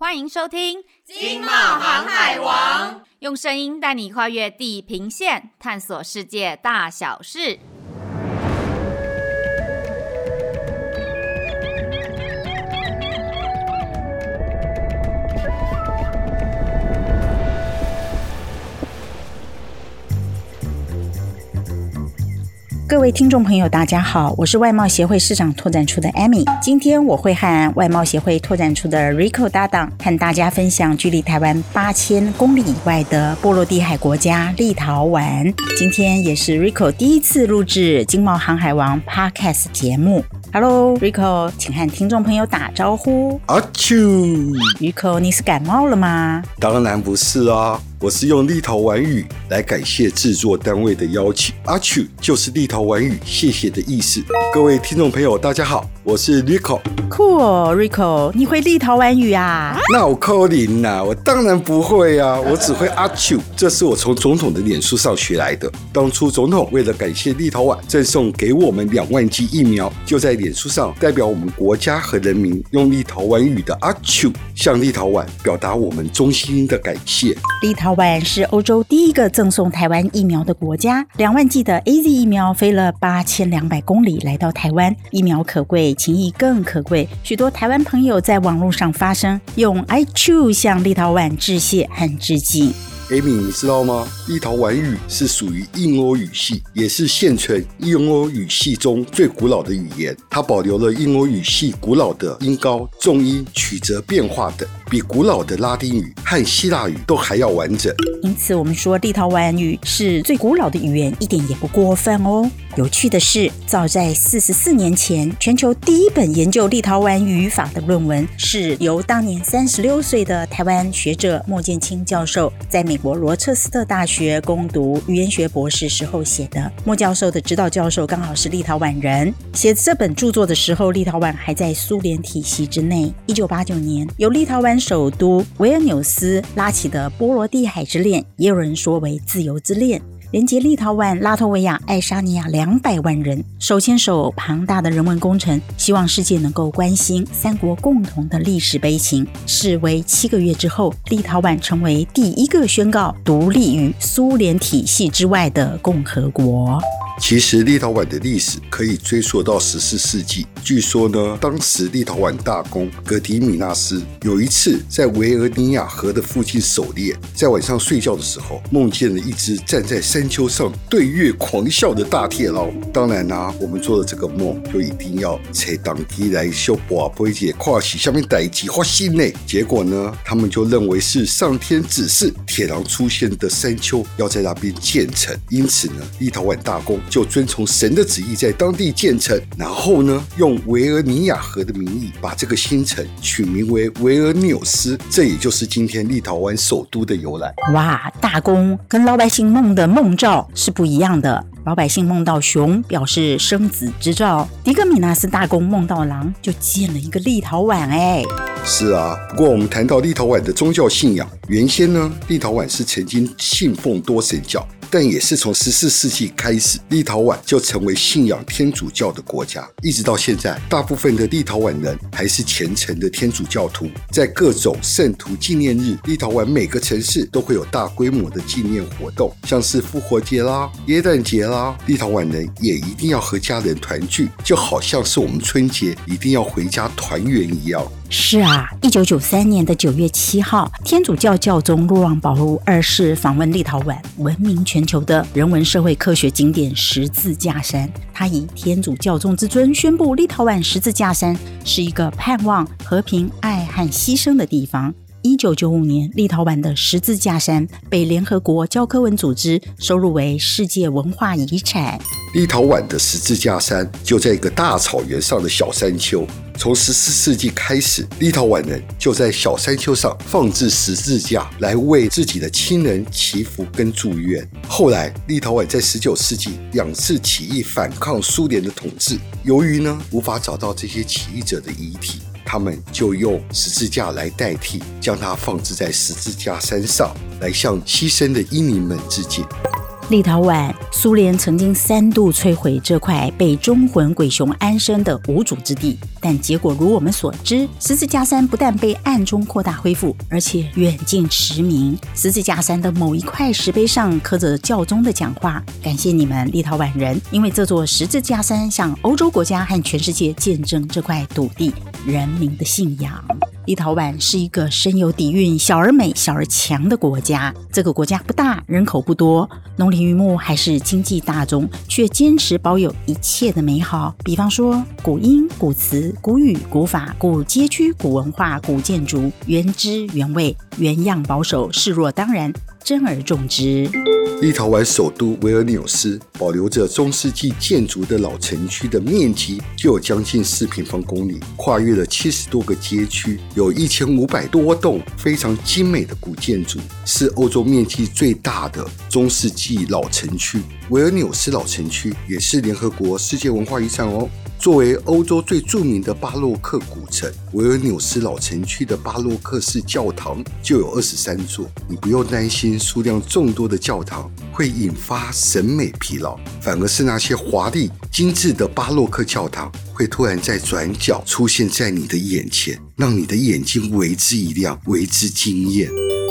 欢迎收听《经贸航海王》，用声音带你跨越地平线，探索世界大小事。各位听众朋友，大家好，我是外贸协会市场拓展处的 Amy。今天我会和外贸协会拓展处的 Rico 搭档，和大家分享距离台湾八千公里以外的波罗的海国家立陶宛。今天也是 Rico 第一次录制《经贸航海王》Podcast 节目。Hello，Rico，请和听众朋友打招呼。阿丘，Rico，你是感冒了吗？当然不是啊。我是用立陶宛语来感谢制作单位的邀请，阿丘就是立陶宛语“谢谢”的意思。各位听众朋友，大家好，我是 Rico。酷哦，Rico，你会立陶宛语啊？那我扣零呐，我当然不会啊，我只会阿丘。这是我从总统的脸书上学来的。当初总统为了感谢立陶宛赠送给我们两万剂疫苗，就在脸书上代表我们国家和人民用立陶宛语的阿丘向立陶宛表达我们衷心的感谢。立陶宛是欧洲第一个赠送台湾疫苗的国家，两万剂的 AZ 疫苗飞了八千两百公里来到台湾，疫苗可贵，情谊更可贵。许多台湾朋友在网络上发声，用 I choose 向立陶宛致谢和致敬。Amy，你知道吗？立陶宛语是属于印欧语系，也是现存印欧语系中最古老的语言。它保留了印欧语系古老的音高、重音、曲折变化等，比古老的拉丁语和希腊语都还要完整。因此，我们说立陶宛语是最古老的语言，一点也不过分哦。有趣的是，早在四十四年前，全球第一本研究立陶宛语法的论文，是由当年三十六岁的台湾学者莫建清教授在美国罗彻斯特大学攻读语言学博士时候写的。莫教授的指导教授刚好是立陶宛人。写这本著作的时候，立陶宛还在苏联体系之内。一九八九年，由立陶宛首都维尔纽斯拉起的波罗的海之恋，也有人说为自由之恋。连接立陶宛、拉脱维亚、爱沙尼亚两百万人，手牵手庞大的人文工程，希望世界能够关心三国共同的历史悲情。式微七个月之后，立陶宛成为第一个宣告独立于苏联体系之外的共和国。其实立陶宛的历史可以追溯到十四世纪。据说呢，当时立陶宛大公格迪米纳斯有一次在维尔尼亚河的附近狩猎，在晚上睡觉的时候，梦见了一只站在山丘上对月狂笑的大铁狼。当然啦、啊，我们做了这个梦，就一定要采当地来修补不解跨起下面逮几花心呢。结果呢，他们就认为是上天指示铁狼出现的山丘要在那边建城，因此呢，立陶宛大公。就遵从神的旨意，在当地建成，然后呢，用维尔尼亚河的名义，把这个新城取名为维尔纽斯，这也就是今天立陶宛首都的由来。哇，大公跟老百姓梦的梦兆是不一样的。老百姓梦到熊，表示生子之兆；迪格米纳斯大公梦到狼，就建了一个立陶宛。哎，是啊。不过我们谈到立陶宛的宗教信仰，原先呢，立陶宛是曾经信奉多神教。但也是从十四世纪开始，立陶宛就成为信仰天主教的国家，一直到现在，大部分的立陶宛人还是虔诚的天主教徒。在各种圣徒纪念日，立陶宛每个城市都会有大规模的纪念活动，像是复活节啦、耶诞节啦，立陶宛人也一定要和家人团聚，就好像是我们春节一定要回家团圆一样。是啊，一九九三年的九月七号，天主教教宗若望保禄二世访问立陶宛，闻名全球的人文社会科学景点十字架山。他以天主教宗之尊宣布，立陶宛十字架山是一个盼望和平、爱和牺牲的地方。一九九五年，立陶宛的十字架山被联合国教科文组织收入为世界文化遗产。立陶宛的十字架山就在一个大草原上的小山丘。从十四世纪开始，立陶宛人就在小山丘上放置十字架，来为自己的亲人祈福跟祝愿。后来，立陶宛在十九世纪两次起义反抗苏联的统治，由于呢无法找到这些起义者的遗体。他们就用十字架来代替，将它放置在十字架山上，来向牺牲的英灵们致敬。立陶宛，苏联曾经三度摧毁这块被忠魂鬼雄安身的无主之地，但结果如我们所知，十字架山不但被暗中扩大恢复，而且远近驰名。十字架山的某一块石碑上刻着教宗的讲话：“感谢你们立陶宛人，因为这座十字架山向欧洲国家和全世界见证这块土地人民的信仰。”立陶宛是一个深有底蕴、小而美、小而强的国家。这个国家不大，人口不多，农林渔牧还是经济大宗，却坚持保有一切的美好。比方说，古音、古词、古语、古法、古街区、古文化、古建筑，原汁原味、原样保守，视若当然。珍而重之。立陶宛首都维尔纽斯保留着中世纪建筑的老城区的面积就有将近四平方公里，跨越了七十多个街区，有一千五百多栋非常精美的古建筑，是欧洲面积最大的中世纪老城区。维尔纽斯老城区也是联合国世界文化遗产哦。作为欧洲最著名的巴洛克古城，维尔纽斯老城区的巴洛克式教堂就有二十三座。你不用担心数量众多的教堂会引发审美疲劳，反而是那些华丽精致的巴洛克教堂会突然在转角出现在你的眼前，让你的眼睛为之一亮，为之惊艳。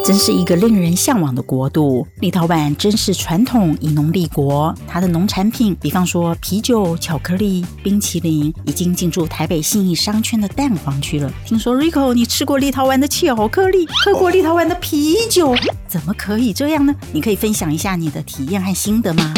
真是一个令人向往的国度。立陶宛真是传统以农立国，它的农产品，比方说啤酒、巧克力、冰淇淋，已经进驻台北信义商圈的蛋黄区了。听说 Rico，你吃过立陶宛的巧克力，喝过立陶宛的啤酒，怎么可以这样呢？你可以分享一下你的体验和心得吗？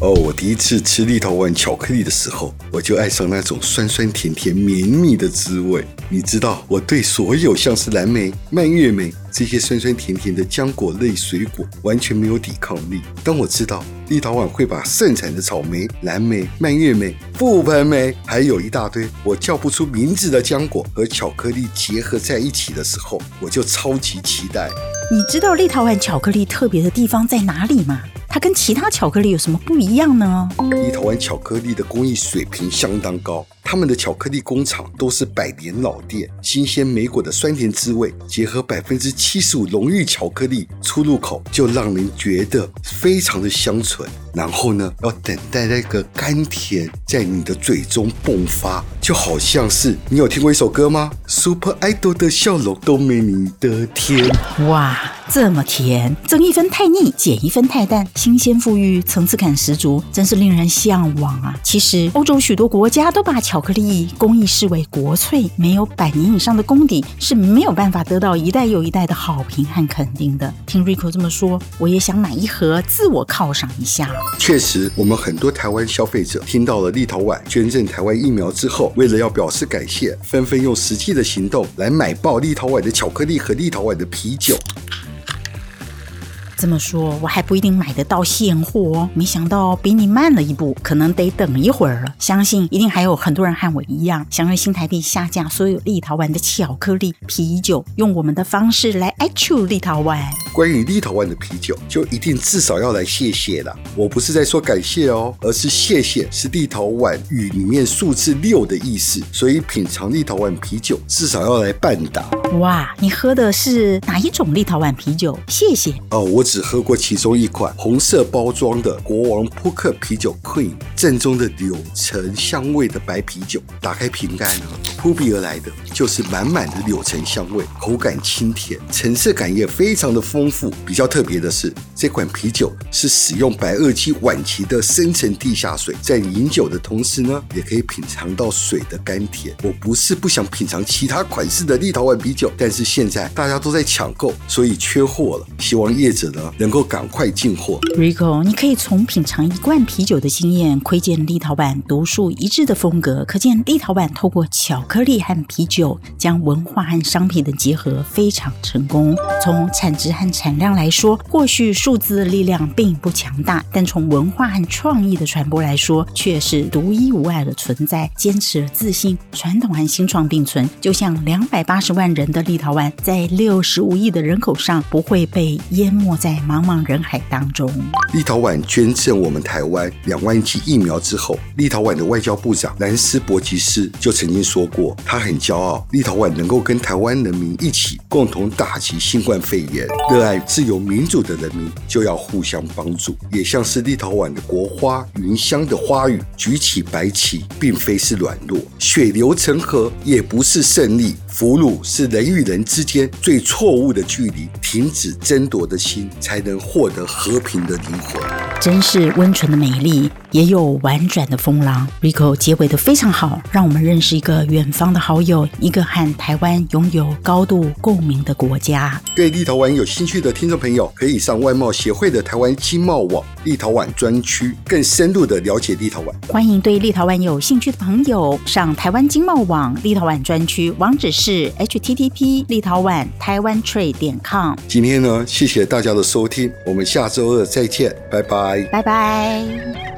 哦，我第一次吃立陶宛巧克力的时候，我就爱上那种酸酸甜甜绵密的滋味。你知道，我对所有像是蓝莓、蔓越莓这些酸酸甜甜的浆果类水果完全没有抵抗力。当我知道立陶宛会把盛产的草莓、蓝莓、蔓越莓、覆盆莓，还有一大堆我叫不出名字的浆果和巧克力结合在一起的时候，我就超级期待。你知道立陶宛巧克力特别的地方在哪里吗？它跟其他巧克力有什么不一样呢？立陶宛巧克力的工艺水平相当高，他们的巧克力工厂都是百年老店，新鲜莓果的酸甜滋味结合百分之七十五浓郁巧克力，出入口就让人觉得非常的香醇。然后呢，要等待那个甘甜在你的嘴中迸发，就好像是你有听过一首歌吗？Super Idol 的笑容都没你的甜。哇，这么甜，增一分太腻，减一分太淡，新鲜馥郁，层次感十足，真是令人向往啊！其实，欧洲许多国家都把巧克力工艺视为国粹，没有百年以上的功底是没有办法得到一代又一代的好评和肯定的。听 Rico 这么说，我也想买一盒，自我犒赏一下。确实，我们很多台湾消费者听到了立陶宛捐赠台湾疫苗之后，为了要表示感谢，纷纷用实际的行动来买爆立陶宛的巧克力和立陶宛的啤酒。这么说，我还不一定买得到现货哦。没想到比你慢了一步，可能得等一会儿了。相信一定还有很多人和我一样，想用新台币下架所有立陶宛的巧克力、啤酒，用我们的方式来爱住立陶宛。关于立陶宛的啤酒，就一定至少要来谢谢了。我不是在说感谢哦，而是谢谢是立陶宛语里面数字六的意思，所以品尝立陶宛啤酒至少要来半打。哇，你喝的是哪一种立陶宛啤酒？谢谢哦，我。只喝过其中一款红色包装的国王扑克啤酒 Queen，正宗的柳橙香味的白啤酒。打开瓶盖呢，扑鼻而来的就是满满的柳橙香味，口感清甜，层次感也非常的丰富。比较特别的是，这款啤酒是使用白垩纪晚期的深层地下水，在饮酒的同时呢，也可以品尝到水的甘甜。我不是不想品尝其他款式的立陶宛啤酒，但是现在大家都在抢购，所以缺货了。希望业者。能够赶快进货。Rico，你可以从品尝一罐啤酒的经验窥见立陶宛独树一帜的风格，可见立陶宛透过巧克力和啤酒将文化和商品的结合非常成功。从产值和产量来说，或许数字的力量并不强大，但从文化和创意的传播来说，却是独一无二的存在。坚持了自信、传统和新创并存，就像两百八十万人的立陶宛，在六十五亿的人口上不会被淹没在。在茫茫人海当中，立陶宛捐赠我们台湾两万剂疫苗之后，立陶宛的外交部长兰斯伯吉斯就曾经说过，他很骄傲，立陶宛能够跟台湾人民一起共同打击新冠肺炎，热爱自由民主的人民就要互相帮助。也像是立陶宛的国花云香的花语，举起白旗，并非是软弱；血流成河，也不是胜利。俘虏是人与人之间最错误的距离，停止争夺的心，才能获得和平的灵魂。真是温纯的美丽，也有婉转的风浪。Rico 结尾的非常好，让我们认识一个远方的好友，一个和台湾拥有高度共鸣的国家。对立陶宛有兴趣的听众朋友，可以上外贸协会的台湾经贸网立陶宛专区，更深入的了解立陶宛。欢迎对立陶宛有兴趣的朋友上台湾经贸网立陶宛专区，网址是。http 立陶宛台湾 trade 点 com。今天呢，谢谢大家的收听，我们下周二再见，拜拜，拜拜。